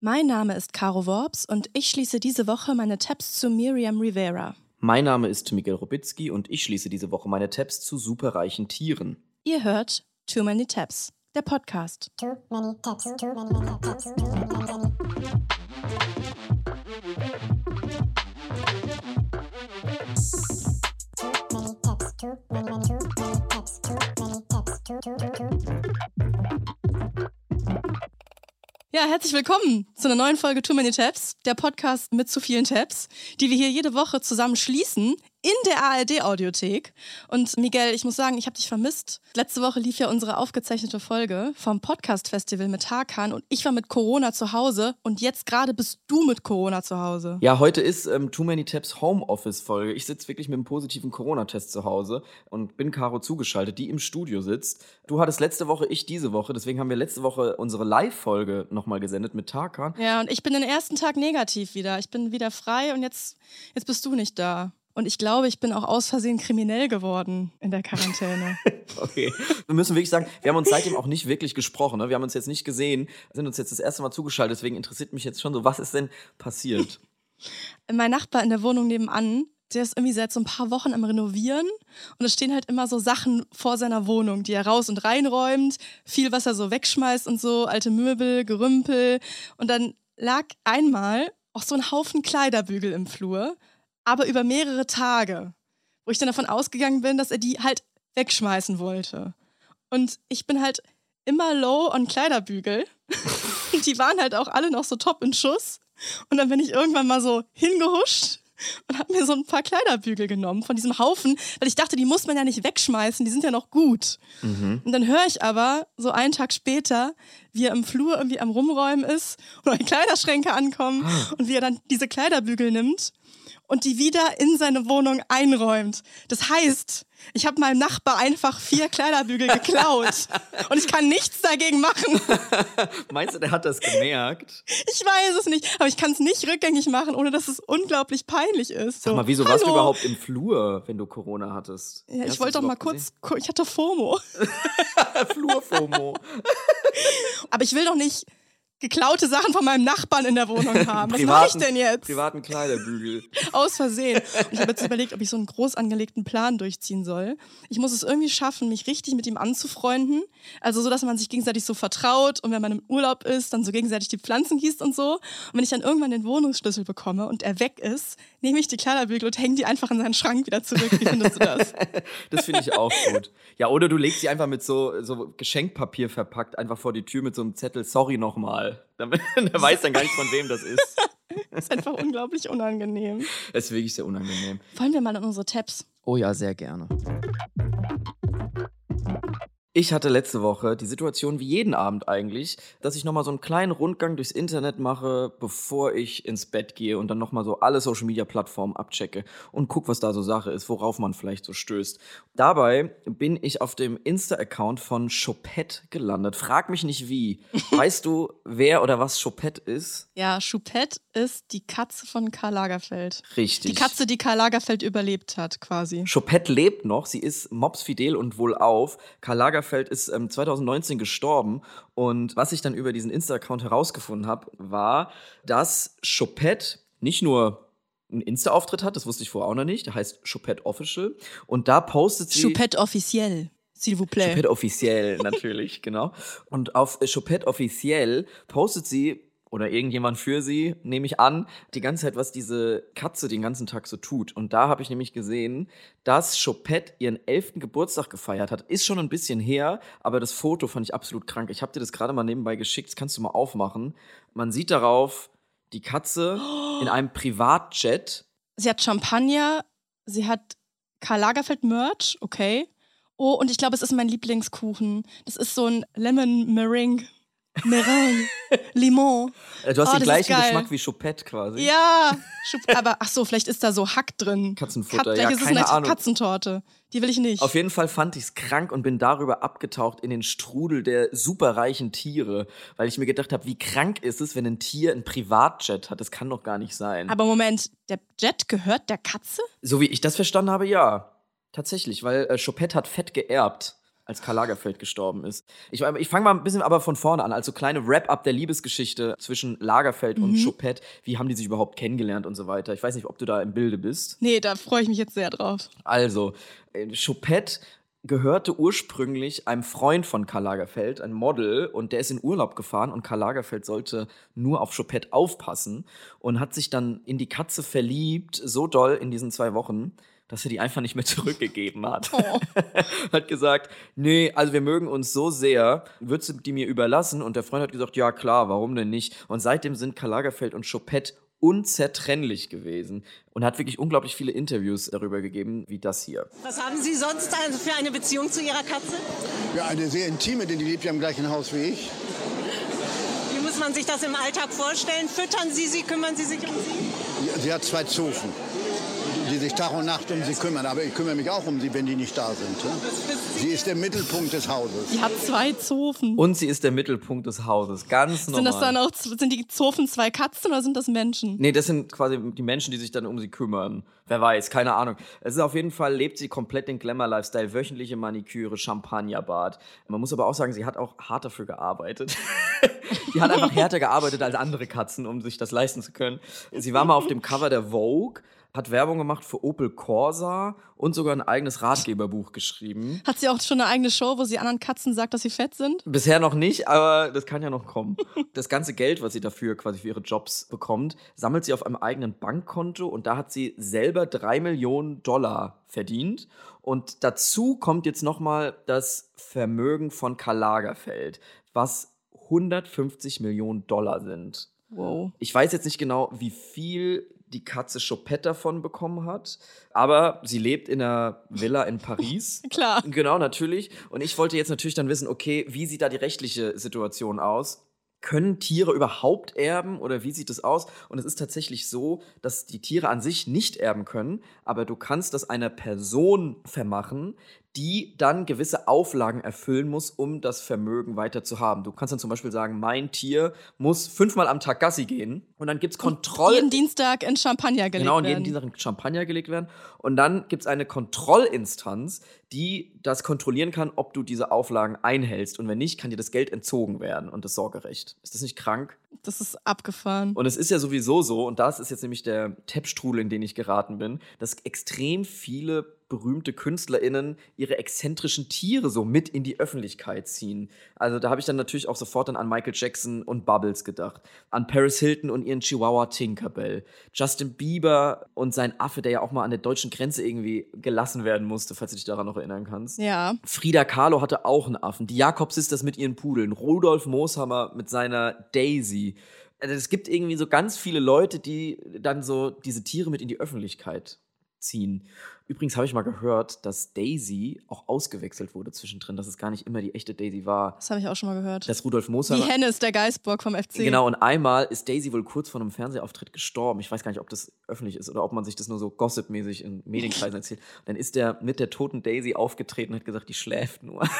Mein Name ist Caro Worps und ich schließe diese Woche meine Tabs zu Miriam Rivera. Mein Name ist Miguel Robitzky und ich schließe diese Woche meine Tabs zu superreichen Tieren. Ihr hört Too Many Tabs, der Podcast. Too many tabs, too many tabs, too many tabs. Too many tabs, too many, many, too many tabs, too many tabs, too, too, too, Ja, herzlich willkommen zu einer neuen Folge Too Many Tabs, der Podcast mit zu vielen Tabs, die wir hier jede Woche zusammen schließen in der ARD-Audiothek. Und Miguel, ich muss sagen, ich habe dich vermisst. Letzte Woche lief ja unsere aufgezeichnete Folge vom Podcast-Festival mit Tarkan und ich war mit Corona zu Hause und jetzt gerade bist du mit Corona zu Hause. Ja, heute ist ähm, Too Many Tabs Homeoffice-Folge. Ich sitze wirklich mit einem positiven Corona-Test zu Hause und bin Caro zugeschaltet, die im Studio sitzt. Du hattest letzte Woche, ich diese Woche. Deswegen haben wir letzte Woche unsere Live-Folge nochmal gesendet mit Tarkan. Ja, und ich bin den ersten Tag negativ wieder. Ich bin wieder frei und jetzt, jetzt bist du nicht da. Und ich glaube, ich bin auch aus Versehen kriminell geworden in der Quarantäne. Okay. Wir müssen wirklich sagen, wir haben uns seitdem auch nicht wirklich gesprochen. Ne? Wir haben uns jetzt nicht gesehen, sind uns jetzt das erste Mal zugeschaltet. Deswegen interessiert mich jetzt schon so, was ist denn passiert? mein Nachbar in der Wohnung nebenan, der ist irgendwie seit so ein paar Wochen am Renovieren und es stehen halt immer so Sachen vor seiner Wohnung, die er raus und reinräumt, viel, was er so wegschmeißt und so, alte Möbel, Gerümpel. Und dann lag einmal auch so ein Haufen Kleiderbügel im Flur, aber über mehrere Tage, wo ich dann davon ausgegangen bin, dass er die halt wegschmeißen wollte. Und ich bin halt immer low on Kleiderbügel. Die waren halt auch alle noch so top in Schuss. Und dann bin ich irgendwann mal so hingehuscht und habe mir so ein paar Kleiderbügel genommen von diesem Haufen, weil ich dachte, die muss man ja nicht wegschmeißen, die sind ja noch gut. Und dann höre ich aber so einen Tag später, wie er im Flur irgendwie am Rumräumen ist und neue Kleiderschränke ankommen und wie er dann diese Kleiderbügel nimmt und die wieder in seine Wohnung einräumt. Das heißt, ich habe meinem Nachbar einfach vier Kleiderbügel geklaut und ich kann nichts dagegen machen. Meinst du, der hat das gemerkt? Ich weiß es nicht, aber ich kann es nicht rückgängig machen, ohne dass es unglaublich peinlich ist. So, Sag mal, wieso warst du hallo. überhaupt im Flur, wenn du Corona hattest? Ja, ich wollte doch mal kurz, gu- ich hatte FOMO. gesehen? Flurfomo. Aber ich will doch nicht geklaute Sachen von meinem Nachbarn in der Wohnung haben. Was mache ich denn jetzt? Privaten Kleiderbügel. Aus Versehen. Und ich habe jetzt überlegt, ob ich so einen groß angelegten Plan durchziehen soll. Ich muss es irgendwie schaffen, mich richtig mit ihm anzufreunden. Also so, dass man sich gegenseitig so vertraut und wenn man im Urlaub ist, dann so gegenseitig die Pflanzen gießt und so. Und wenn ich dann irgendwann den Wohnungsschlüssel bekomme und er weg ist, nehme ich die Kleiderbügel und hänge die einfach in seinen Schrank wieder zurück. Wie findest du das? Das finde ich auch gut. Ja, oder du legst sie einfach mit so, so Geschenkpapier verpackt einfach vor die Tür mit so einem Zettel, sorry nochmal. Damit- Der weiß dann gar nicht, von wem das ist. Das ist einfach unglaublich unangenehm. Das ist wirklich sehr unangenehm. Wollen wir mal in unsere Tabs? Oh ja, sehr gerne. Ich hatte letzte Woche die Situation wie jeden Abend eigentlich, dass ich nochmal so einen kleinen Rundgang durchs Internet mache, bevor ich ins Bett gehe und dann nochmal so alle Social Media Plattformen abchecke und guck, was da so Sache ist, worauf man vielleicht so stößt. Dabei bin ich auf dem Insta-Account von Chopette gelandet. Frag mich nicht wie. Weißt du, wer oder was Chopette ist? Ja, Choupette ist die Katze von Karl Lagerfeld. Richtig. Die Katze, die Karl Lagerfeld überlebt hat, quasi. Chopette lebt noch, sie ist mobsfidel und wohlauf. Karl Lagerfeld ist ähm, 2019 gestorben und was ich dann über diesen Insta-Account herausgefunden habe, war, dass Chopette nicht nur einen Insta-Auftritt hat, das wusste ich vorher auch noch nicht, der heißt Chopette Official und da postet sie... Choupette officiel, s'il vous plaît. Chopette offiziell, natürlich, genau. Und auf Chopette offiziell postet sie oder irgendjemand für sie, nehme ich an, die ganze Zeit, was diese Katze den ganzen Tag so tut. Und da habe ich nämlich gesehen, dass Chopette ihren elften Geburtstag gefeiert hat. Ist schon ein bisschen her, aber das Foto fand ich absolut krank. Ich habe dir das gerade mal nebenbei geschickt, das kannst du mal aufmachen. Man sieht darauf die Katze in einem Privatjet. Sie hat Champagner, sie hat Karl Lagerfeld Merch, okay. Oh, und ich glaube, es ist mein Lieblingskuchen. Das ist so ein Lemon Meringue. Meringue. Limon. Äh, Du hast Oh, den gleichen. Geschmack wie Chopette quasi. Ja. Aber ach so, vielleicht ist da so Hack drin. Katzenfutter, Kat- ja, ist keine es eine Ahnung. Katzentorte. Die will ich nicht. Auf jeden Fall fand ich es krank und bin darüber abgetaucht in den Strudel der superreichen Tiere, weil ich mir gedacht habe, wie krank ist es, wenn ein Tier ein Privatjet hat? Das kann doch gar nicht sein. Aber Moment, der Jet gehört der Katze? so wie ich das verstanden habe, ja. Tatsächlich, weil äh, Chopette hat Fett geerbt. Als Karl Lagerfeld gestorben ist. Ich, ich fange mal ein bisschen aber von vorne an, also kleine Wrap-up der Liebesgeschichte zwischen Lagerfeld und Choupette. Wie haben die sich überhaupt kennengelernt und so weiter? Ich weiß nicht, ob du da im Bilde bist. Nee, da freue ich mich jetzt sehr drauf. Also, äh, Choupette gehörte ursprünglich einem Freund von Karl Lagerfeld, ein Model, und der ist in Urlaub gefahren und Karl Lagerfeld sollte nur auf Choupette aufpassen und hat sich dann in die Katze verliebt, so doll in diesen zwei Wochen, dass er die einfach nicht mehr zurückgegeben hat. Oh. hat gesagt, nee, also wir mögen uns so sehr, würdest du die mir überlassen? Und der Freund hat gesagt, ja klar, warum denn nicht? Und seitdem sind Karl Lagerfeld und Choupette unzertrennlich gewesen und hat wirklich unglaublich viele Interviews darüber gegeben, wie das hier. Was haben Sie sonst also für eine Beziehung zu Ihrer Katze? Ja, eine sehr intime, denn die lebt ja im gleichen Haus wie ich. Wie muss man sich das im Alltag vorstellen? Füttern Sie sie, kümmern Sie sich um sie? Ja, Sie hat zwei Zofen, die sich Tag und Nacht um sie kümmern. Aber ich kümmere mich auch um sie, wenn die nicht da sind. Ja? Sie ist der Mittelpunkt des Hauses. Die hat zwei Zofen. Und sie ist der Mittelpunkt des Hauses, ganz normal. sind das dann auch, sind die Zofen zwei Katzen oder sind das Menschen? Nee, das sind quasi die Menschen, die sich dann um sie kümmern. Wer weiß, keine Ahnung. Es ist auf jeden Fall, lebt sie komplett den Glamour-Lifestyle, wöchentliche Maniküre, Champagnerbad. Man muss aber auch sagen, sie hat auch hart dafür gearbeitet. die hat einfach härter gearbeitet als andere Katzen, um sich das leisten zu können. Sie war mal auf dem Cover der Vogue, hat Werbung gemacht für Opel Corsa und sogar ein eigenes Ratgeberbuch geschrieben. Hat sie auch schon eine eigene Show, wo sie anderen Katzen sagt, dass sie fett sind? Bisher noch nicht, aber das kann ja noch kommen. Das ganze Geld, was sie dafür quasi für ihre Jobs bekommt, sammelt sie auf einem eigenen Bankkonto und da hat sie selber drei Millionen Dollar verdient. Und dazu kommt jetzt nochmal das Vermögen von Karl Lagerfeld, was 150 Millionen Dollar sind. Wow. Ich weiß jetzt nicht genau, wie viel die Katze Choupette davon bekommen hat, aber sie lebt in einer Villa in Paris. Klar. Genau, natürlich. Und ich wollte jetzt natürlich dann wissen, okay, wie sieht da die rechtliche Situation aus? Können Tiere überhaupt erben oder wie sieht es aus? Und es ist tatsächlich so, dass die Tiere an sich nicht erben können, aber du kannst das einer Person vermachen, die dann gewisse Auflagen erfüllen muss, um das Vermögen weiter zu haben. Du kannst dann zum Beispiel sagen, mein Tier muss fünfmal am Tag Gassi gehen und dann gibt es Kontroll... Jeden Dienstag in Champagner gelegt Genau, und jeden werden. Dienstag in Champagner gelegt werden. Und dann gibt es eine Kontrollinstanz, die das kontrollieren kann, ob du diese Auflagen einhältst. Und wenn nicht, kann dir das Geld entzogen werden und das Sorgerecht. Ist das nicht krank? Das ist abgefahren. Und es ist ja sowieso so, und das ist jetzt nämlich der Teppstrudel, in den ich geraten bin, dass extrem viele berühmte KünstlerInnen ihre exzentrischen Tiere so mit in die Öffentlichkeit ziehen. Also da habe ich dann natürlich auch sofort dann an Michael Jackson und Bubbles gedacht. An Paris Hilton und ihren Chihuahua Tinkerbell. Justin Bieber und sein Affe, der ja auch mal an der deutschen Grenze irgendwie gelassen werden musste, falls du dich daran noch erinnern kannst. ja. Frida Kahlo hatte auch einen Affen. Die Jakobsisters mit ihren Pudeln. Rudolf Mooshammer mit seiner Daisy. Also es gibt irgendwie so ganz viele Leute, die dann so diese Tiere mit in die Öffentlichkeit ziehen. Übrigens habe ich mal gehört, dass Daisy auch ausgewechselt wurde zwischendrin, dass es gar nicht immer die echte Daisy war. Das habe ich auch schon mal gehört. Dass Rudolf Die Mooshammer. Henne ist der Geißbock vom FC. Genau, und einmal ist Daisy wohl kurz vor einem Fernsehauftritt gestorben. Ich weiß gar nicht, ob das öffentlich ist oder ob man sich das nur so gossipmäßig in Medienkreisen erzählt. Dann ist der mit der toten Daisy aufgetreten und hat gesagt, die schläft nur.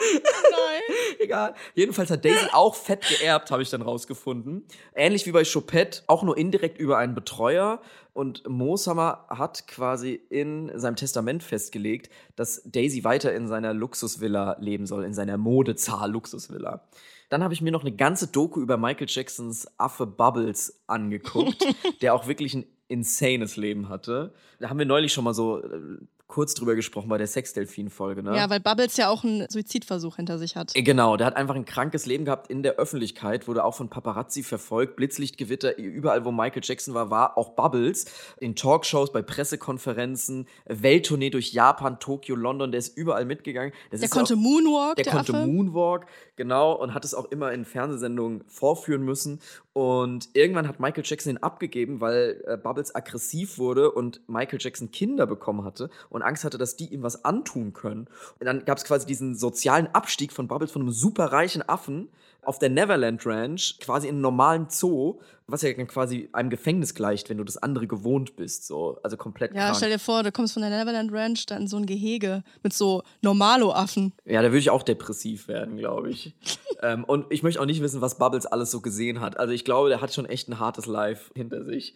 Nein. Egal. Jedenfalls hat Daisy auch fett geerbt, habe ich dann rausgefunden. Ähnlich wie bei Choupette, auch nur indirekt über einen Betreuer. Und Mooshammer hat quasi in seinem Testament festgelegt, dass Daisy weiter in seiner Luxusvilla leben soll, in seiner Modezahl-Luxusvilla. Dann habe ich mir noch eine ganze Doku über Michael Jacksons Affe Bubbles angeguckt, der auch wirklich ein insanes Leben hatte. Da haben wir neulich schon mal so äh, kurz drüber gesprochen bei der Sexdelfin-Folge, ne? Ja, weil Bubbles ja auch einen Suizidversuch hinter sich hat. Äh, Genau, der hat einfach ein krankes Leben gehabt in der Öffentlichkeit, wurde auch von Paparazzi verfolgt, Blitzlichtgewitter, überall wo Michael Jackson war, war auch Bubbles. In Talkshows, bei Pressekonferenzen, Welttournee durch Japan, Tokio, London, der ist überall mitgegangen. Das Der konnte auch, Moonwalk, der der, konnte Affe. Moonwalk, genau, und hat es auch immer in Fernsehsendungen vorführen müssen. Und irgendwann hat Michael Jackson ihn abgegeben, weil äh, Bubbles aggressiv wurde und Michael Jackson Kinder bekommen hatte und Angst hatte, dass die ihm was antun können. Und dann gab es quasi diesen sozialen Abstieg von Bubbles von einem superreichen Affen auf der Neverland Ranch, quasi in einem normalen Zoo, was ja dann quasi einem Gefängnis gleicht, wenn du das andere gewohnt bist. So. Also komplett Ja, krank. stell dir vor, du kommst von der Neverland Ranch da in so ein Gehege mit so Normalo-Affen. Ja, da würde ich auch depressiv werden, glaube ich. ähm, und ich möchte auch nicht wissen, was Bubbles alles so gesehen hat. Also ich glaube, der hat schon echt ein hartes Life hinter sich.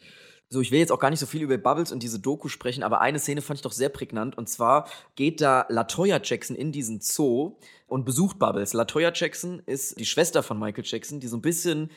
So, ich will jetzt auch gar nicht so viel über Bubbles und diese Doku sprechen, aber eine Szene fand ich doch sehr prägnant. Und zwar geht da Latoya Jackson in diesen Zoo und besucht Bubbles. Latoya Jackson ist die Schwester von Michael Jackson, die so ein bisschen,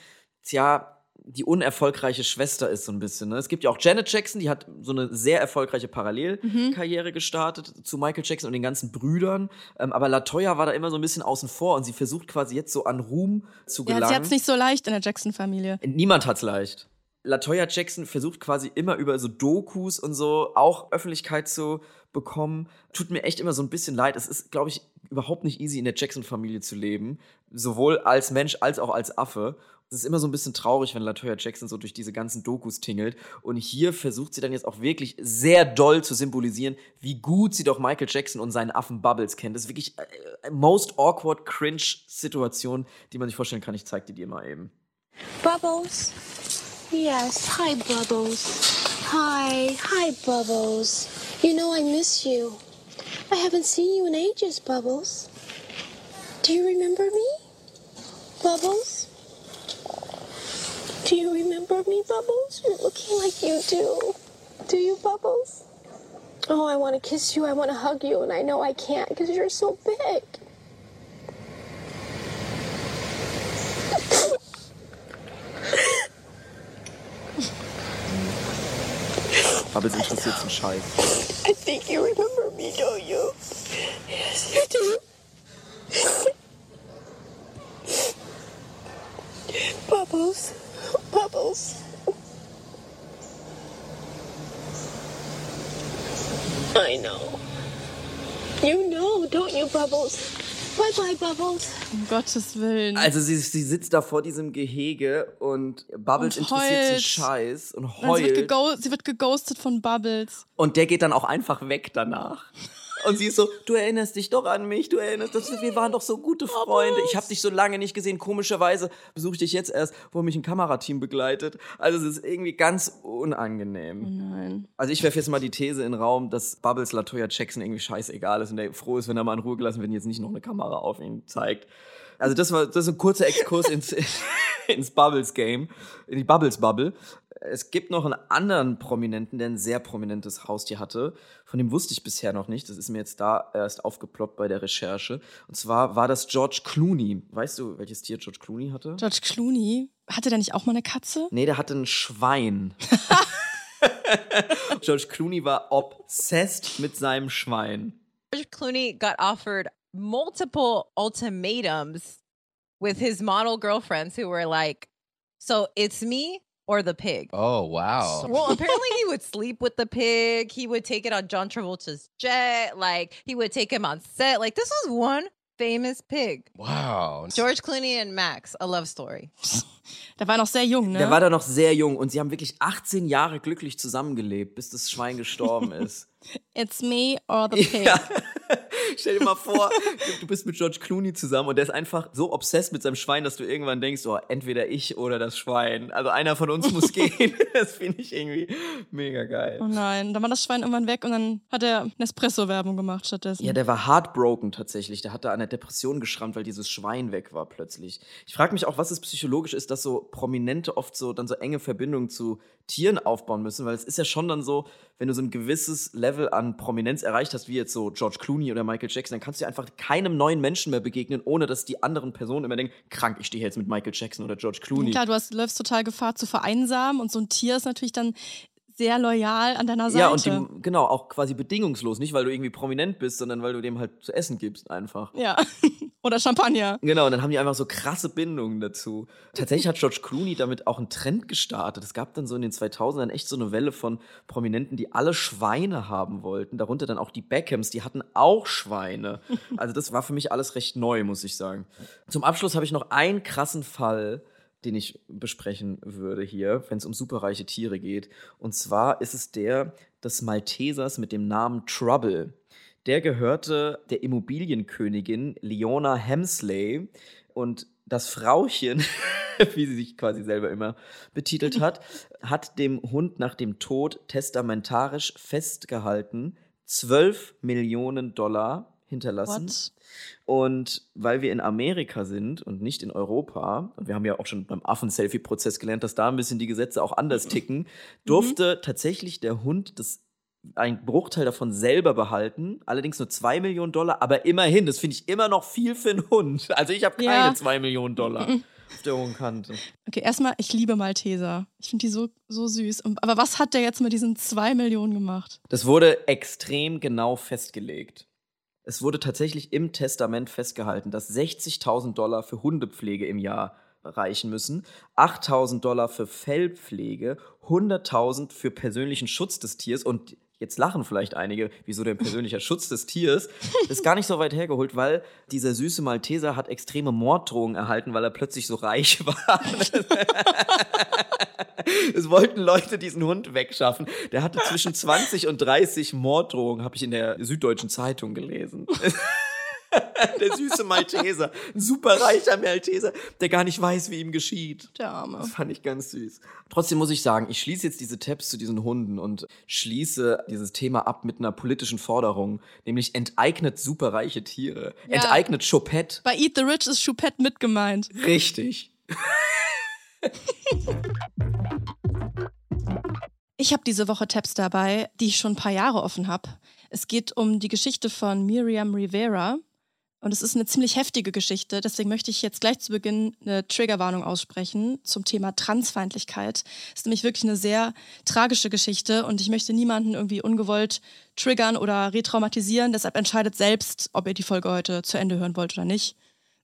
tja, die unerfolgreiche Schwester ist so ein bisschen. Ne? Es gibt ja auch Janet Jackson, die hat so eine sehr erfolgreiche Parallelkarriere gestartet zu Michael Jackson und den ganzen Brüdern. Ähm, aber Latoya war da immer so ein bisschen außen vor und sie versucht quasi jetzt so an Ruhm zu Ja, gelangen. sie hat's nicht so leicht in der Jackson-Familie. Niemand hat's leicht. Latoya Jackson versucht quasi immer über so Dokus und so auch Öffentlichkeit zu bekommen. Tut mir echt immer so ein bisschen leid. Es ist, glaube ich, überhaupt nicht easy, in der Jackson-Familie zu leben. Sowohl als Mensch als auch als Affe. Es ist immer so ein bisschen traurig, wenn Latoya Jackson so durch diese ganzen Dokus tingelt. Und hier versucht sie dann jetzt auch wirklich sehr doll zu symbolisieren, wie gut sie doch Michael Jackson und seinen Affen Bubbles kennt. Das ist wirklich äh, most awkward, cringe Situation, die man sich vorstellen kann. Ich zeig die dir mal eben. Bubbles? Yes. Hi, Bubbles. Hi. Hi, Bubbles. You know I miss you. I haven't seen you in ages, Bubbles. Do you remember me? Bubbles? Do you remember me, Bubbles? You're looking like you do. Do you, Bubbles? Oh, I want to kiss you. I want to hug you, and I know I can't because you're so big. Bubbles interessiert einen Scheiß. I think you remember me, don't you? Yes, you do. Bubbles. Bubbles. I know. You know, don't you, Bubbles? Bye bye, Bubbles. Um Gottes Willen. Also sie, sie sitzt da vor diesem Gehege und Bubbles Und interessiert heult. Scheiß und sie, wird heult. gego sie wird geghostet von Bubbles. Und der geht dann auch einfach weg danach. Und sie ist so, du erinnerst dich doch an mich, du erinnerst dich, wir waren doch so gute Freunde. Ich habe dich so lange nicht gesehen. Komischerweise besuche ich dich jetzt erst, wo mich ein Kamerateam begleitet. Also es ist irgendwie ganz unangenehm. Nein. Also ich werfe jetzt mal die These in den Raum, dass Bubbles Latoya Jackson irgendwie scheißegal ist und der froh ist, wenn er mal in Ruhe gelassen wird und jetzt nicht noch eine Kamera auf ihn zeigt. Also das war das ist ein kurzer Exkurs ins, ins Bubbles Game, in die Bubbles Bubble. Es gibt noch einen anderen Prominenten, der ein sehr prominentes Haustier hatte. Von dem wusste ich bisher noch nicht. Das ist mir jetzt da erst aufgeploppt bei der Recherche. Und zwar war das George Clooney. Weißt du, welches Tier George Clooney hatte? George Clooney, hatte der nicht auch mal eine Katze? Nee, der hatte ein Schwein. George Clooney war obsessed mit seinem Schwein. George Clooney got offered multiple ultimatums with his model girlfriends who were like, So it's me or the pig? Oh wow. Well, apparently he would sleep with the pig. He would take it on John Travolta's jet. Like he would take him on set. Like this was one famous pig. Wow. George Clooney and Max, a love story. Der war noch sehr jung, ne? Der war da noch sehr jung und sie haben wirklich 18 Jahre glücklich zusammengelebt, bis das Schwein gestorben ist. It's me or the pig. Ja. Stell dir mal vor, du- bist mit George Clooney zusammen und der ist einfach so obsessed mit seinem Schwein, dass du irgendwann denkst, oh, entweder ich oder das Schwein. Also einer von uns muss gehen. Das finde ich irgendwie mega geil. Oh nein, dann war das Schwein irgendwann weg und dann hat er Nespresso-Werbung gemacht stattdessen. Ja, der war heartbroken tatsächlich. Der hatte an der Depression geschrammt, weil dieses Schwein weg war plötzlich. Ich frage mich auch, was es psychologisch ist, dass so Prominente oft so dann so enge Verbindungen zu Tieren aufbauen müssen, weil es ist ja schon dann so, wenn du so ein gewisses Level an Prominenz erreicht hast, wie jetzt so George Clooney oder Michael Jackson, dann kannst du einfach keinem neuen Menschen mehr begegnen, ohne dass die anderen Personen immer denken, krank, ich stehe jetzt mit Michael Jackson oder George Clooney. Klar, du hast, läufst total Gefahr zu vereinsamen und so ein Tier ist natürlich dann sehr loyal an deiner Seite. Ja, und dem, genau, auch quasi bedingungslos. Nicht, weil du irgendwie prominent bist, sondern weil du dem halt zu essen gibst einfach. Ja. Oder Champagner. Genau, und dann haben die einfach so krasse Bindungen dazu. Tatsächlich hat George Clooney damit auch einen Trend gestartet. Es gab dann so in den 2000ern echt so eine Welle von Prominenten, die alle Schweine haben wollten. Darunter dann auch die Beckhams, die hatten auch Schweine. Also das war für mich alles recht neu, muss ich sagen. Zum Abschluss habe ich noch einen krassen Fall, den ich besprechen würde hier, wenn es um superreiche Tiere geht. Und zwar ist es der des Maltesers mit dem Namen Trouble. Der gehörte der Immobilienkönigin Leona Hemsley und das Frauchen, wie sie sich quasi selber immer betitelt hat, hat dem Hund nach dem Tod testamentarisch festgehalten 12 Millionen Dollar hinterlassen. What? Und weil wir in Amerika sind und nicht in Europa, und wir haben ja auch schon beim Affen-Selfie-Prozess gelernt, dass da ein bisschen die Gesetze auch anders ticken, durfte tatsächlich der Hund das ein Bruchteil davon selber behalten, allerdings nur 2 Millionen Dollar, aber immerhin, das finde ich immer noch viel für einen Hund. Also ich habe keine Ja. 2 Millionen Dollar auf der hohen Kante. Okay, erstmal, ich liebe Malteser. Ich finde die so, so süß. Aber was hat der jetzt mit diesen zwei Millionen gemacht? Das wurde extrem genau festgelegt. Es wurde tatsächlich im Testament festgehalten, dass 60.000 Dollar für Hundepflege im Jahr reichen müssen, 8.000 Dollar für Fellpflege, 100.000 für persönlichen Schutz des Tiers und jetzt lachen vielleicht einige, wieso der persönlicher Schutz des Tiers, ist gar nicht so weit hergeholt, weil dieser süße Malteser hat extreme Morddrohungen erhalten, weil er plötzlich so reich war. Es wollten Leute diesen Hund wegschaffen. Der hatte zwischen 20 und 30 Morddrohungen, habe ich in der Süddeutschen Zeitung gelesen. der süße Malteser, ein super reicher Malteser, der gar nicht weiß, wie ihm geschieht. Der Arme. Das fand ich ganz süß. Trotzdem muss ich sagen, ich schließe jetzt diese Tabs zu diesen Hunden und schließe dieses Thema ab mit einer politischen Forderung, nämlich enteignet superreiche Tiere. Ja. Enteignet Choupette. Bei Eat the Rich ist Choupette mit gemeint. Richtig. Ich habe diese Woche Tabs dabei, die ich schon ein paar Jahre offen habe. Es geht um die Geschichte von Miriam Rivera. Und es ist eine ziemlich heftige Geschichte. Deswegen möchte ich jetzt gleich zu Beginn eine Triggerwarnung aussprechen zum Thema Transfeindlichkeit. Es ist nämlich wirklich eine sehr tragische Geschichte und ich möchte niemanden irgendwie ungewollt triggern oder retraumatisieren. Deshalb entscheidet selbst, ob ihr die Folge heute zu Ende hören wollt oder nicht.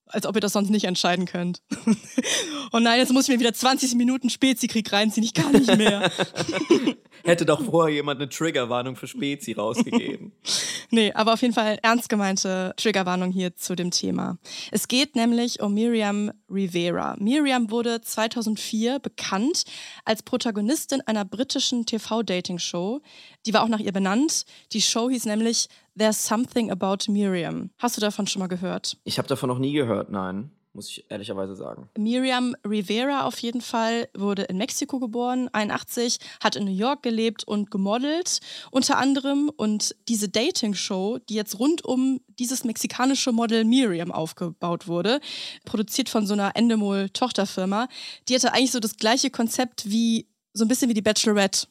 Als ob ihr das sonst nicht entscheiden könnt. oh nein, jetzt muss ich mir wieder 20 Minuten Spezikrieg reinziehen. Ich kann nicht mehr. Hätte doch vorher jemand eine Triggerwarnung für Spezi rausgegeben. Nee, aber auf jeden Fall ernst gemeinte Triggerwarnung hier zu dem Thema. Es geht nämlich um Miriam Rivera. Miriam wurde 2004 bekannt als Protagonistin einer britischen TV-Dating-Show. Die war auch nach ihr benannt. Die Show hieß nämlich There's Something About Miriam. Hast du davon schon mal gehört? Ich habe davon noch nie gehört, nein. Muss ich ehrlicherweise sagen. Miriam Rivera auf jeden Fall wurde in Mexiko geboren, 81, hat in New York gelebt und gemodelt unter anderem. Und diese Dating-Show, die jetzt rund um dieses mexikanische Model Miriam aufgebaut wurde, produziert von so einer Endemol-Tochterfirma, die hatte eigentlich so das gleiche Konzept wie so ein bisschen wie die Bachelorette.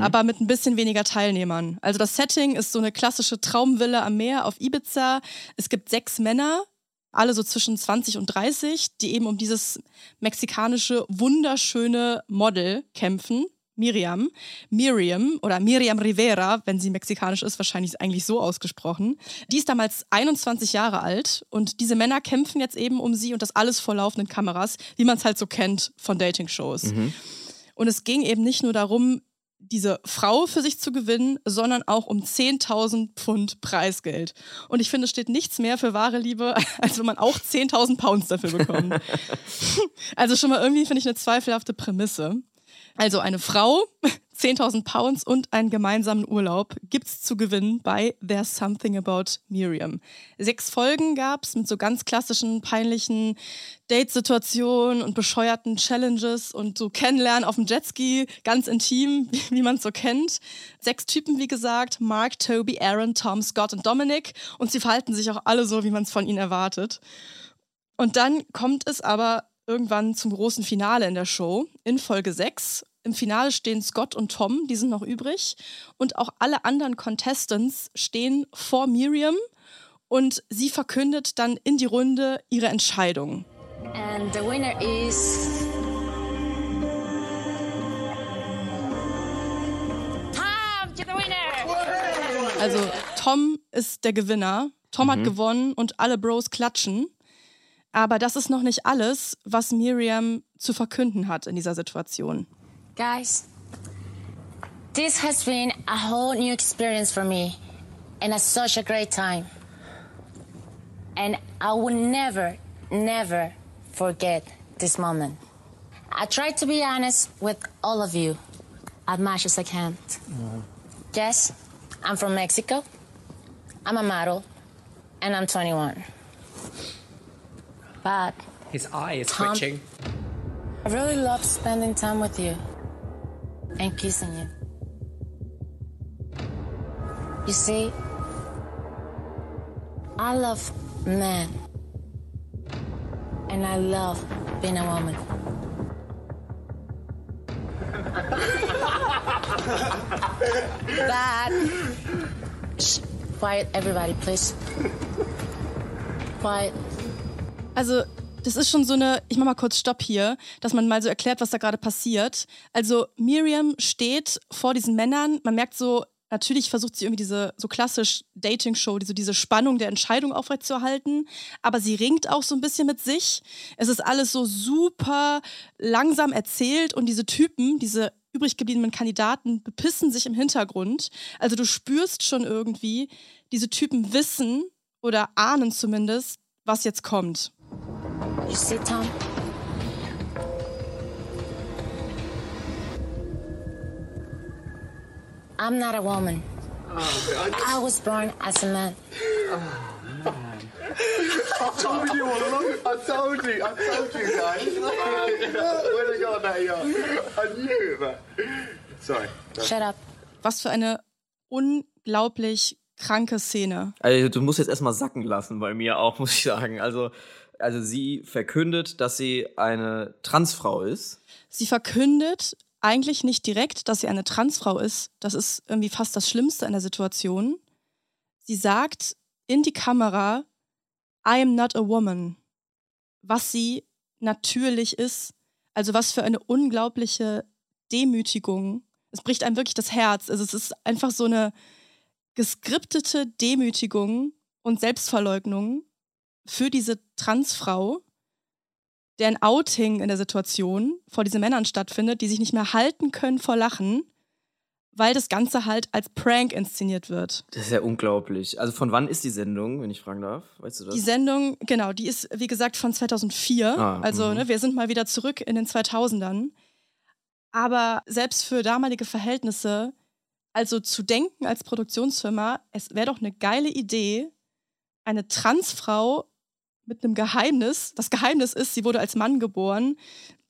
Aber mit ein bisschen weniger Teilnehmern. Also das Setting ist so eine klassische Traumvilla am Meer auf Ibiza. Es gibt sechs Männer, alle so zwischen 20 und 30, die eben um dieses mexikanische, wunderschöne Model kämpfen. Miriam, Miriam oder Miriam Rivera, wenn sie mexikanisch ist, wahrscheinlich eigentlich so ausgesprochen. Die ist damals 21 Jahre alt und diese Männer kämpfen jetzt eben um sie und das alles vor laufenden Kameras, wie man es halt so kennt von Dating-Shows. Und es ging eben nicht nur darum, diese Frau für sich zu gewinnen, sondern auch um 10.000 Pfund Preisgeld. Und ich finde, es steht nichts mehr für wahre Liebe, als wenn man auch 10.000 Pounds dafür bekommt. also schon mal irgendwie finde ich eine zweifelhafte Prämisse. Also eine Frau, 10.000 Pounds und einen gemeinsamen Urlaub gibt's zu gewinnen bei There's Something About Miriam. Sechs Folgen gab's mit so ganz klassischen, peinlichen Datesituationen und bescheuerten Challenges und so Kennenlernen auf dem Jetski, ganz intim, wie, wie man so kennt. Sechs Typen, wie gesagt, Mark, Toby, Aaron, Tom, Scott und Dominic und sie verhalten sich auch alle so, wie man es von ihnen erwartet. Und dann kommt es aber irgendwann zum großen Finale in der Show, in Folge 6. Im Finale stehen Scott und Tom, die sind noch übrig. Und auch alle anderen Contestants stehen vor Miriam und sie verkündet dann in die Runde ihre Entscheidung. And the winner is. Tom, you're the winner! Also Tom ist der Gewinner. Tom hat gewonnen und alle Bros klatschen. Aber das ist noch nicht alles, was Miriam zu verkünden hat in dieser Situation. Guys, this has been a whole new experience for me and a, such a great time. And I will never, never forget this moment. I try to be honest with all of you as much as I can. Mm-hmm. Yes, I'm from Mexico. I'm a model, and I'm 21. But His eye is Tom- twitching. I really love spending time with you and kissing you. You see, I love men. And I love being a woman. that. Shh. Quiet, everybody, please. Quiet. Also, das ist schon so eine, ich mach mal kurz Stopp hier, dass man mal so erklärt, was da gerade passiert. Also, Miriam steht vor diesen Männern, man merkt so, natürlich versucht sie irgendwie diese so klassisch Dating-Show, diese, diese Spannung der Entscheidung aufrechtzuerhalten, aber sie ringt auch so ein bisschen mit sich. Es ist alles so super langsam erzählt und diese Typen, diese übrig gebliebenen Kandidaten bepissen sich im Hintergrund. Also du spürst schon irgendwie, diese Typen wissen oder ahnen zumindest, was jetzt kommt. You see, Tom? I'm not a woman. I was born as a man. I told you all along. I told you. I told you guys. Where they got that young? I knew man. Sorry. Shut up. Was für eine unglaublich kranke Szene. Also du musst jetzt erstmal sacken lassen bei mir auch, muss ich sagen. Also, also sie verkündet, dass sie eine Transfrau ist. Sie verkündet eigentlich nicht direkt, dass sie eine Transfrau ist. Das ist irgendwie fast das Schlimmste in der Situation. Sie sagt in die Kamera, I am not a woman. Was sie natürlich ist. Also was für eine unglaubliche Demütigung. Es bricht einem wirklich das Herz. Also es ist einfach so eine geskriptete Demütigung und Selbstverleugnung für diese Transfrau, deren Outing in der Situation vor diesen Männern stattfindet, die sich nicht mehr halten können vor Lachen, weil das Ganze halt als Prank inszeniert wird. Das ist ja unglaublich. Also von wann ist die Sendung, wenn ich fragen darf? Weißt du das? Die Sendung, genau, die ist wie gesagt von 2004. Ah, also mhm. ne, wir sind mal wieder zurück in den 2000ern. Aber selbst für damalige Verhältnisse, also zu denken als Produktionsfirma, es wäre doch eine geile Idee, eine Transfrau mit einem Geheimnis, das Geheimnis ist, sie wurde als Mann geboren,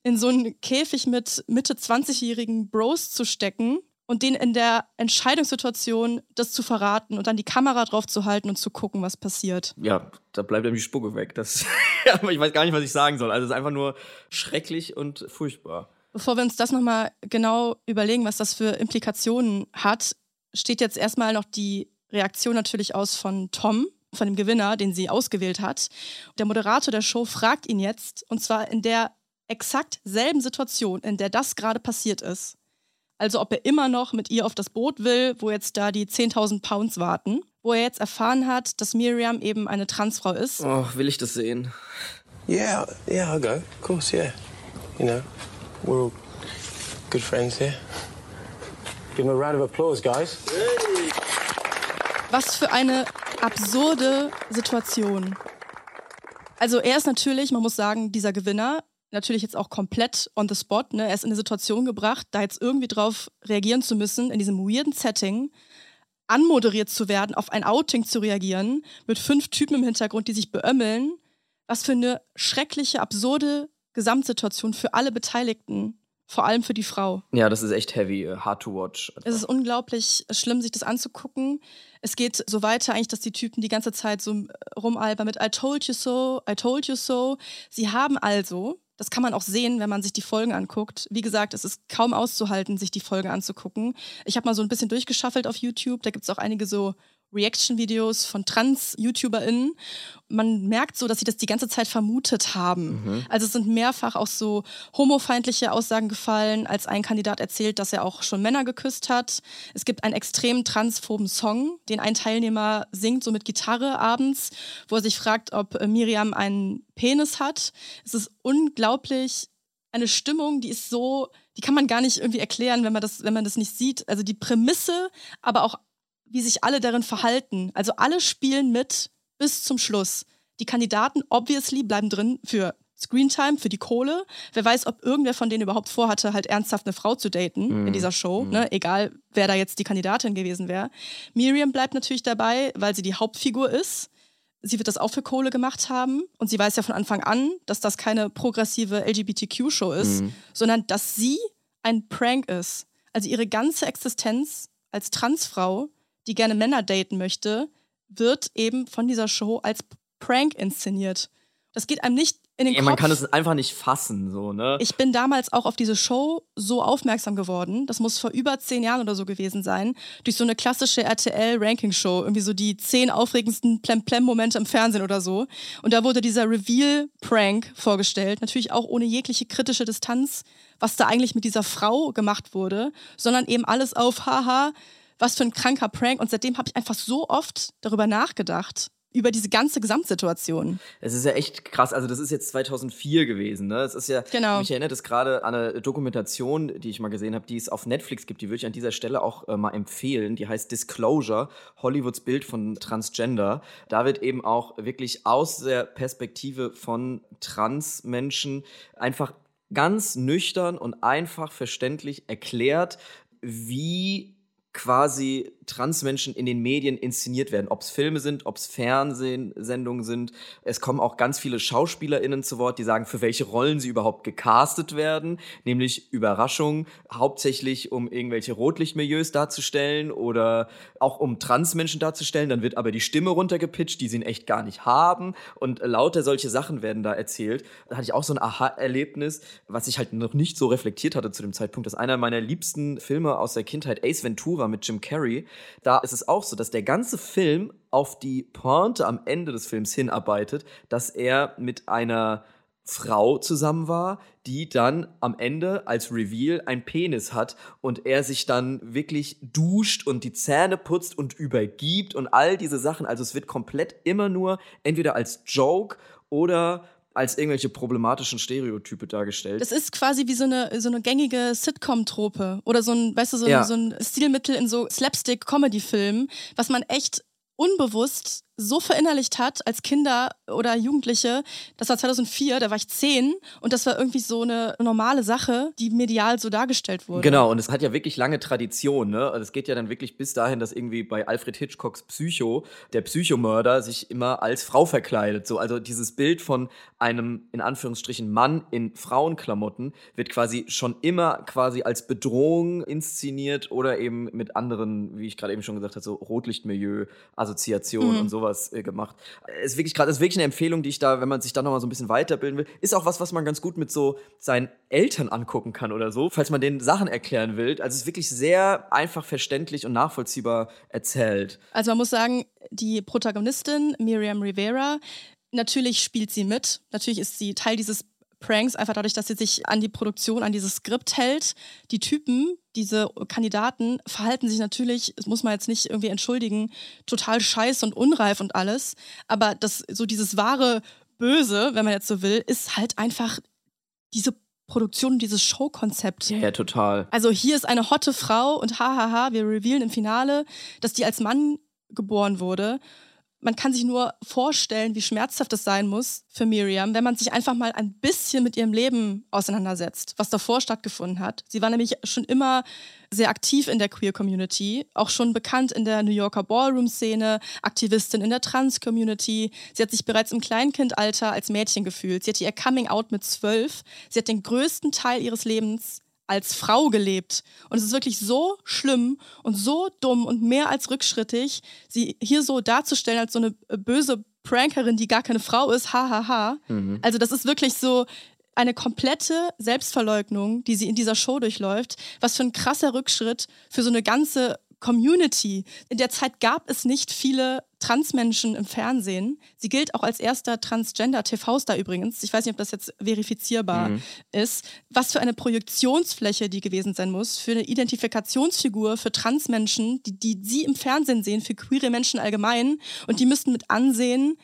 in so einen Käfig mit Mitte 20-jährigen Bros zu stecken und denen in der Entscheidungssituation das zu verraten und dann die Kamera drauf zu halten und zu gucken, was passiert. ja, da bleibt einem die Spucke weg. Das, aber ich weiß gar nicht, was ich sagen soll. Also es ist einfach nur schrecklich und furchtbar. Bevor wir uns das nochmal genau überlegen, was das für Implikationen hat, steht jetzt erstmal noch die Reaktion natürlich aus von Tom, von dem Gewinner, den sie ausgewählt hat. Der Moderator der Show fragt ihn jetzt, und zwar in der exakt selben Situation, in der das gerade passiert ist. Also ob er immer noch mit ihr auf das Boot will, wo jetzt da die 10.000 Pounds warten, wo er jetzt erfahren hat, dass Miriam eben eine Transfrau ist. Oh, will ich das sehen? Yeah, yeah, I'll go. Of course, yeah. You know, we're all good friends here. Give them a round of applause, guys. Was für eine absurde Situation. Also er ist natürlich, man muss sagen, dieser Gewinner, natürlich jetzt auch komplett on the spot. Ne? Er ist in eine Situation gebracht, da jetzt irgendwie drauf reagieren zu müssen, in diesem weirden Setting, anmoderiert zu werden, auf ein Outing zu reagieren, mit fünf Typen im Hintergrund, die sich beömmeln. Was für eine schreckliche, absurde Gesamtsituation für alle Beteiligten, vor allem für die Frau. Ja, das ist echt heavy, äh, hard to watch. Es ist unglaublich schlimm, sich das anzugucken. Es geht so weiter eigentlich, dass die Typen die ganze Zeit so äh, rumalbern mit I told you so, I told you so. Sie haben also, das kann man auch sehen, wenn man sich die Folgen anguckt. Wie gesagt, es ist kaum auszuhalten, sich die Folgen anzugucken. Ich habe mal so ein bisschen durchgeschaffelt auf YouTube. Da gibt es auch einige so Reaction-Videos von Trans-YouTuberInnen. Man merkt so, dass sie das die ganze Zeit vermutet haben. Also es sind mehrfach auch so homofeindliche Aussagen gefallen, als ein Kandidat erzählt, dass er auch schon Männer geküsst hat. Es gibt einen extrem transphoben Song, den ein Teilnehmer singt, so mit Gitarre abends, wo er sich fragt, ob äh, Miriam einen Penis hat. Es ist unglaublich eine Stimmung, die ist so, die kann man gar nicht irgendwie erklären, wenn man das, wenn man das nicht sieht. Also die Prämisse, aber auch wie sich alle darin verhalten. Also alle spielen mit bis zum Schluss. Die Kandidaten obviously bleiben drin für Screentime, für die Kohle. Wer weiß, ob irgendwer von denen überhaupt vorhatte, halt ernsthaft eine Frau zu daten in dieser Show. Ne? Egal, wer da jetzt die Kandidatin gewesen wäre. Miriam bleibt natürlich dabei, weil sie die Hauptfigur ist. Sie wird das auch für Kohle gemacht haben. Und sie weiß ja von Anfang an, dass das keine progressive LGBTQ-Show ist, sondern dass sie ein Prank ist. Also ihre ganze Existenz als Transfrau, die gerne Männer daten möchte, wird eben von dieser Show als Prank inszeniert. Das geht einem nicht in den Ey, Kopf. man kann es einfach nicht fassen, so, ne? Ich bin damals auch auf diese Show so aufmerksam geworden. Das muss vor über zehn Jahren oder so gewesen sein. Durch so eine klassische RTL-Ranking-Show. Irgendwie so die zehn aufregendsten Plem-Plem-Momente im Fernsehen oder so. Und da wurde dieser Reveal-Prank vorgestellt. Natürlich auch ohne jegliche kritische Distanz, was da eigentlich mit dieser Frau gemacht wurde. Sondern eben alles auf, haha, was für ein kranker Prank. Und seitdem habe ich einfach so oft darüber nachgedacht. Über diese ganze Gesamtsituation. Es ist ja echt krass. Also, das ist jetzt 2004 gewesen, ne? Es ist ja, Genau. mich erinnert es gerade an eine Dokumentation, die ich mal gesehen habe, die es auf Netflix gibt. Die würde ich an dieser Stelle auch äh, mal empfehlen. Die heißt Disclosure, Hollywoods Bild von Transgender. Da wird eben auch wirklich aus der Perspektive von Transmenschen einfach ganz nüchtern und einfach verständlich erklärt, wie quasi Transmenschen in den Medien inszeniert werden. Ob es Filme sind, ob es Fernsehsendungen sind. Es kommen auch ganz viele SchauspielerInnen zu Wort, die sagen, für welche Rollen sie überhaupt gecastet werden. Nämlich Überraschung, hauptsächlich um irgendwelche Rotlichtmilieus darzustellen oder auch um Transmenschen darzustellen. Dann wird aber die Stimme runtergepitcht, die sie in echt gar nicht haben. Und lauter solche Sachen werden da erzählt. Da hatte ich auch so ein Aha-Erlebnis, was ich halt noch nicht so reflektiert hatte zu dem Zeitpunkt. Das ist einer meiner liebsten Filme aus der Kindheit, Ace Ventura mit Jim Carrey. Da ist es auch so, dass der ganze Film auf die Pointe am Ende des Films hinarbeitet, dass er mit einer Frau zusammen war, die dann am Ende als Reveal ein Penis hat und er sich dann wirklich duscht und die Zähne putzt und übergibt und all diese Sachen. Also es wird komplett immer nur entweder als Joke oder als irgendwelche problematischen Stereotype dargestellt. Das ist quasi wie so eine, so eine gängige Sitcom-Trope oder so ein, weißt du, so, Ja. so ein Stilmittel in so Slapstick-Comedy-Filmen, was man echt unbewusst so verinnerlicht hat als Kinder oder Jugendliche. Das war 2004, da war ich zehn und das war irgendwie so eine normale Sache, die medial so dargestellt wurde. Genau, und es hat ja wirklich lange Tradition, ne? Also es geht ja dann wirklich bis dahin, dass irgendwie bei Alfred Hitchcocks Psycho der Psychomörder sich immer als Frau verkleidet. So, also dieses Bild von einem, in Anführungsstrichen, Mann in Frauenklamotten wird quasi schon immer quasi als Bedrohung inszeniert oder eben mit anderen, wie ich gerade eben schon gesagt habe, so Rotlichtmilieu-Assoziationen Mhm. und sowas äh, gemacht. Es ist wirklich gerade, ist wirklich eine Empfehlung, die ich da, wenn man sich da nochmal so ein bisschen weiterbilden will, ist auch was, was man ganz gut mit so seinen Eltern angucken kann oder so, falls man denen Sachen erklären will. Also es ist wirklich sehr einfach verständlich und nachvollziehbar erzählt. Also man muss sagen, die Protagonistin Miriam Rivera, natürlich spielt sie mit. Natürlich ist sie Teil dieses Pranks, einfach dadurch, dass sie sich an die Produktion, an dieses Skript hält. Die Typen, diese Kandidaten, verhalten sich natürlich, das muss man jetzt nicht irgendwie entschuldigen, total scheiße und unreif und alles. Aber das, so dieses wahre Böse, wenn man jetzt so will, ist halt einfach diese Produktion, dieses Showkonzept. Ja, ja, total. Also hier ist eine hotte Frau und hahaha, wir revealen im Finale, dass die als Mann geboren wurde. Man kann sich nur vorstellen, wie schmerzhaft es sein muss für Miriam, wenn man sich einfach mal ein bisschen mit ihrem Leben auseinandersetzt, was davor stattgefunden hat. Sie war nämlich schon immer sehr aktiv in der Queer Community, auch schon bekannt in der New Yorker Ballroom-Szene, Aktivistin in der Trans-Community. Sie hat sich bereits im Kleinkindalter als Mädchen gefühlt. Sie hatte ihr Coming Out mit zwölf. Sie hat den größten Teil ihres Lebens als Frau gelebt. Und es ist wirklich so schlimm und so dumm und mehr als rückschrittig, sie hier so darzustellen als so eine äh, böse Prankerin, die gar keine Frau ist. Hahaha. Ha, ha. Mhm. Also das ist wirklich so eine komplette Selbstverleugnung, die sie in dieser Show durchläuft. Was für ein krasser Rückschritt für so eine ganze Community. In der Zeit gab es nicht viele Transmenschen im Fernsehen. Sie gilt auch als erster Transgender-TV-Star übrigens. Ich weiß nicht, ob das jetzt verifizierbar Mhm. ist. Was für eine Projektionsfläche die gewesen sein muss, für eine Identifikationsfigur für Transmenschen, die, die sie im Fernsehen sehen, für queere Menschen allgemein. Und die müssten mit ansehen,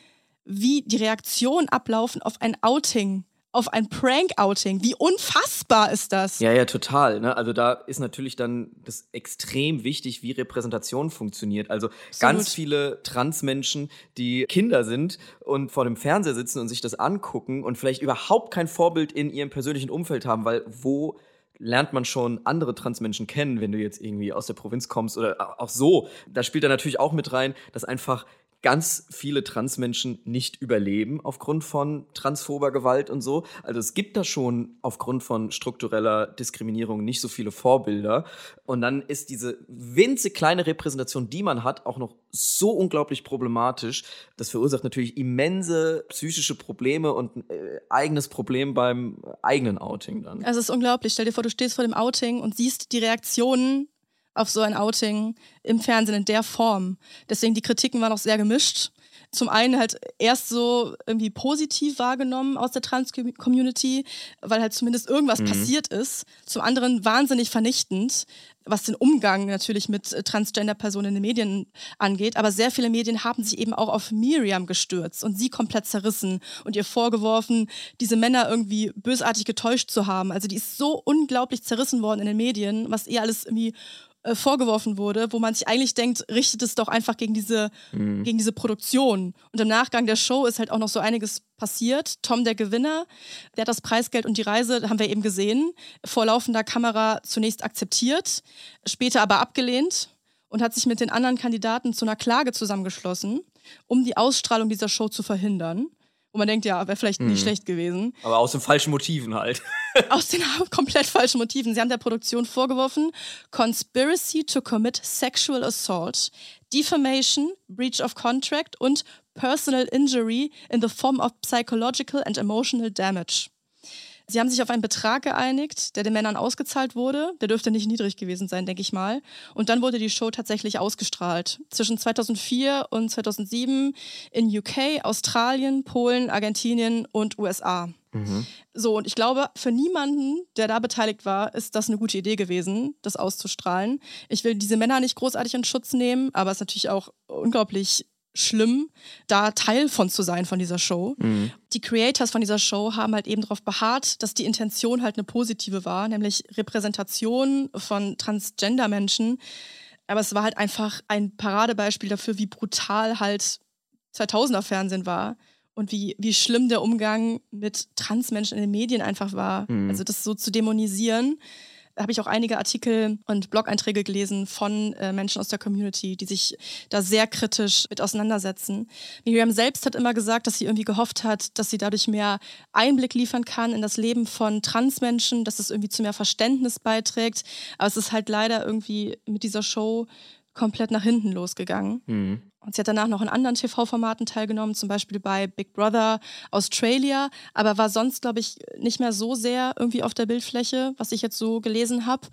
wie die Reaktionen ablaufen auf ein Outing, auf ein Prank-Outing. Wie unfassbar ist das? Ja, ja, total. Ne? Also da ist natürlich dann das extrem wichtig, wie Repräsentation funktioniert. Also ganz viele Transmenschen, die Kinder sind und vor dem Fernseher sitzen und sich das angucken und vielleicht überhaupt kein Vorbild in ihrem persönlichen Umfeld haben, weil wo lernt man schon andere Transmenschen kennen, wenn du jetzt irgendwie aus der Provinz kommst oder auch so. Da spielt da natürlich auch mit rein, dass einfach ganz viele Transmenschen nicht überleben aufgrund von transphober Gewalt und so. Also es gibt da schon aufgrund von struktureller Diskriminierung nicht so viele Vorbilder. Und dann ist diese winzig kleine Repräsentation, die man hat, auch noch so unglaublich problematisch. Das verursacht natürlich immense psychische Probleme und ein äh, eigenes Problem beim eigenen Outing dann. Also es ist unglaublich. Stell dir vor, du stehst vor dem Outing und siehst die Reaktionen auf so ein Outing im Fernsehen in der Form. Deswegen die Kritiken waren auch sehr gemischt. Zum einen halt erst so irgendwie positiv wahrgenommen aus der Trans-Community, weil halt zumindest irgendwas Mhm. passiert ist. Zum anderen wahnsinnig vernichtend, was den Umgang natürlich mit äh, Transgender-Personen in den Medien angeht. Aber sehr viele Medien haben sich eben auch auf Miriam gestürzt und sie komplett zerrissen und ihr vorgeworfen, diese Männer irgendwie bösartig getäuscht zu haben. Also die ist so unglaublich zerrissen worden in den Medien, was ihr alles irgendwie äh, vorgeworfen wurde, wo man sich eigentlich denkt, richtet es doch einfach gegen diese, gegen diese Produktion. Und im Nachgang der Show ist halt auch noch so einiges passiert. Tom, der Gewinner, der hat das Preisgeld und die Reise, haben wir eben gesehen, vor laufender Kamera zunächst akzeptiert, später aber abgelehnt und hat sich mit den anderen Kandidaten zu einer Klage zusammengeschlossen, um die Ausstrahlung dieser Show zu verhindern. Wo man denkt, ja, wäre vielleicht nicht Mhm. schlecht gewesen Aber aus den falschen Motiven halt. aus den komplett falschen Motiven. Sie haben der Produktion vorgeworfen, Conspiracy to commit sexual assault, defamation, breach of contract und personal injury in the form of psychological and emotional damage. Sie haben sich auf einen Betrag geeinigt, der den Männern ausgezahlt wurde. Der dürfte nicht niedrig gewesen sein, denke ich mal. Und dann wurde die Show tatsächlich ausgestrahlt. Zwischen 2004 und 2007 in UK, Australien, Polen, Argentinien und USA. So, und ich glaube, für niemanden, der da beteiligt war, ist das eine gute Idee gewesen, das auszustrahlen. Ich will diese Männer nicht großartig in Schutz nehmen, aber es ist natürlich auch unglaublich schlimm, da Teil von zu sein von dieser Show. Die Creators von dieser Show haben halt eben darauf beharrt, dass die Intention halt eine positive war, nämlich Repräsentation von Transgender-Menschen. Aber es war halt einfach ein Paradebeispiel dafür, wie brutal halt 2000er Fernsehen war und wie, wie schlimm der Umgang mit Transmenschen in den Medien einfach war. Mhm. Also das so zu dämonisieren. Da habe ich auch einige Artikel und Blog-Einträge gelesen von äh, Menschen aus der Community, die sich da sehr kritisch mit auseinandersetzen. Miriam selbst hat immer gesagt, dass sie irgendwie gehofft hat, dass sie dadurch mehr Einblick liefern kann in das Leben von Transmenschen, dass es irgendwie zu mehr Verständnis beiträgt. Aber es ist halt leider irgendwie mit dieser Show komplett nach hinten losgegangen. Mhm. Und sie hat danach noch in anderen TV-Formaten teilgenommen, zum Beispiel bei Big Brother Australia, aber war sonst, glaube ich, nicht mehr so sehr irgendwie auf der Bildfläche, was ich jetzt so gelesen habe.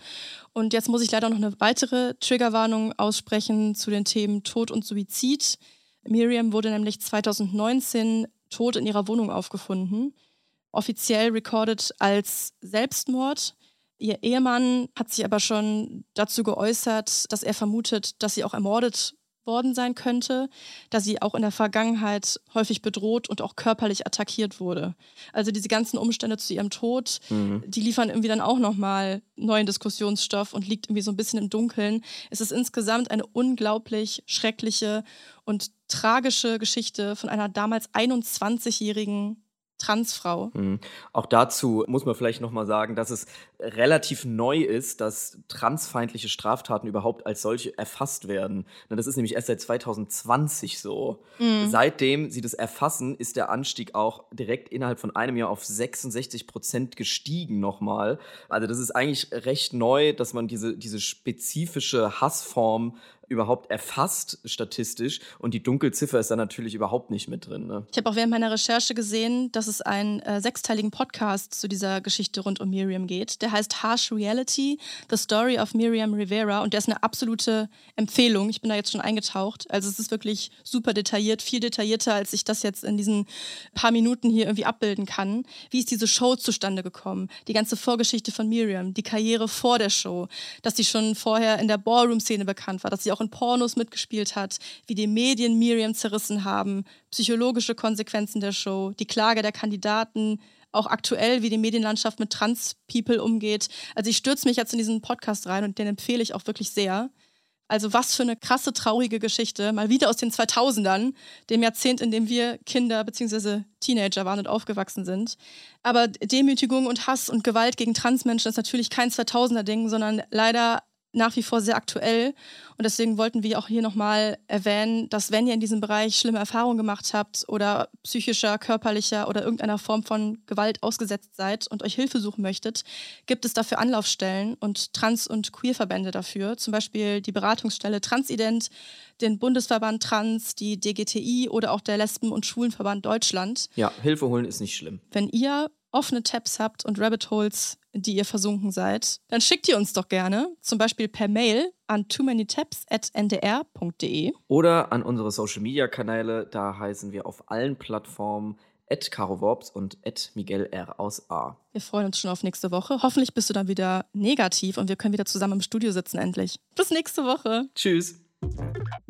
Und jetzt muss ich leider noch eine weitere Triggerwarnung aussprechen zu den Themen Tod und Suizid. Miriam wurde nämlich 2019 tot in ihrer Wohnung aufgefunden, offiziell recorded als Selbstmord. Ihr Ehemann hat sich aber schon dazu geäußert, dass er vermutet, dass sie auch ermordet worden sein könnte, da sie auch in der Vergangenheit häufig bedroht und auch körperlich attackiert wurde. Also diese ganzen Umstände zu ihrem Tod, die liefern irgendwie dann auch nochmal neuen Diskussionsstoff und liegt irgendwie so ein bisschen im Dunkeln. Es ist insgesamt eine unglaublich schreckliche und tragische Geschichte von einer damals 21-jährigen Transfrau. Mhm. Auch dazu muss man vielleicht nochmal sagen, dass es relativ neu ist, dass transfeindliche Straftaten überhaupt als solche erfasst werden. Das ist nämlich erst seit 2020 so. Seitdem sie das erfassen, ist der Anstieg auch direkt innerhalb von einem Jahr auf 66 Prozent gestiegen nochmal. Also das ist eigentlich recht neu, dass man diese, diese spezifische Hassform überhaupt erfasst statistisch und die Dunkelziffer ist da natürlich überhaupt nicht mit drin. Ne? Ich habe auch während meiner Recherche gesehen, dass es einen äh, sechsteiligen Podcast zu dieser Geschichte rund um Miriam geht. Der heißt Harsh Reality, The Story of Miriam Rivera und der ist eine absolute Empfehlung. Ich bin da jetzt schon eingetaucht. Also es ist wirklich super detailliert, viel detaillierter, als ich das jetzt in diesen paar Minuten hier irgendwie abbilden kann. Wie ist diese Show zustande gekommen? Die ganze Vorgeschichte von Miriam, die Karriere vor der Show, dass sie schon vorher in der Ballroom-Szene bekannt war, dass sie auch in Pornos mitgespielt hat, wie die Medien Miriam zerrissen haben, psychologische Konsequenzen der Show, die Klage der Kandidaten, auch aktuell, wie die Medienlandschaft mit Trans-People umgeht. Also ich stürze mich jetzt in diesen Podcast rein und den empfehle ich auch wirklich sehr. Also was für eine krasse, traurige Geschichte, mal wieder aus den 2000ern, dem Jahrzehnt, in dem wir Kinder bzw. Teenager waren und aufgewachsen sind. Aber Demütigung und Hass und Gewalt gegen Transmenschen ist natürlich kein 2000er-Ding, sondern leider nach wie vor sehr aktuell. Und deswegen wollten wir auch hier nochmal erwähnen, dass wenn ihr in diesem Bereich schlimme Erfahrungen gemacht habt oder psychischer, körperlicher oder irgendeiner Form von Gewalt ausgesetzt seid und euch Hilfe suchen möchtet, gibt es dafür Anlaufstellen und Trans- und Queerverbände dafür. Zum Beispiel die Beratungsstelle Transident, den Bundesverband Trans, die DGTI oder auch der Lesben- und Schwulenverband Deutschland. Ja, Hilfe holen ist nicht schlimm. Wenn ihr offene Tabs habt und Rabbit Holes, in die ihr versunken seid, dann schickt ihr uns doch gerne, zum Beispiel per Mail an too many tabs at ndr.de. Oder an unsere Social Media Kanäle, da heißen wir auf allen Plattformen at Caro Worps und at Miguel R aus A. Wir freuen uns schon auf nächste Woche. Hoffentlich bist du dann wieder negativ und wir können wieder zusammen im Studio sitzen endlich. Bis nächste Woche. Tschüss.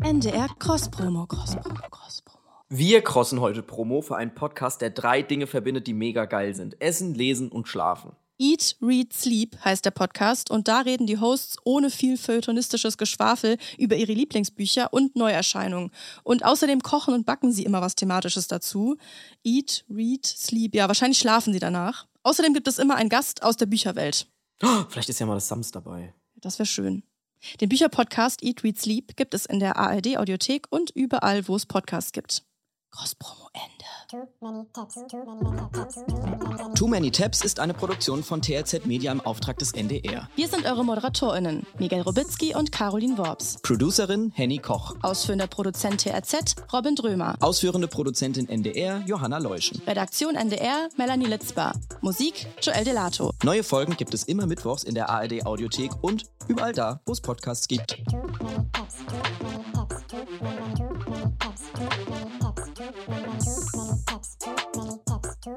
NDR Cross Promo, Cross Promo, Cross Promo. Wir crossen heute Promo für einen Podcast, der drei Dinge verbindet, die mega geil sind. Essen, Lesen und Schlafen. Eat, Read, Sleep heißt der Podcast und da reden die Hosts ohne viel feuilletonistisches Geschwafel über ihre Lieblingsbücher und Neuerscheinungen. Und außerdem kochen und backen sie immer was Thematisches dazu. Eat, Read, Sleep, ja, wahrscheinlich schlafen sie danach. Außerdem gibt es immer einen Gast aus der Bücherwelt. Oh, vielleicht ist ja mal das Sams dabei. Das wäre schön. Den Bücherpodcast Eat, Read, Sleep gibt es in der ARD-Audiothek und überall, wo es Podcasts gibt. Cross-Promo Ende. Too many tabs, ist eine Produktion von TRZ Media im Auftrag des NDR. Wir sind eure ModeratorInnen, Miguel Robitzky und Caroline Worps. Producerin Henny Koch. Ausführender Produzent TRZ, Robin Drömer. Ausführende Produzentin NDR Johanna Leuschen. Redaktion NDR, Melanie Litzbar. Musik, Joel Delato. Neue Folgen gibt es immer mittwochs in der ARD Audiothek und überall da, wo es Podcasts gibt. Too many tabs, too many tabs, too many, too many tabs,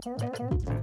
too many tabs, too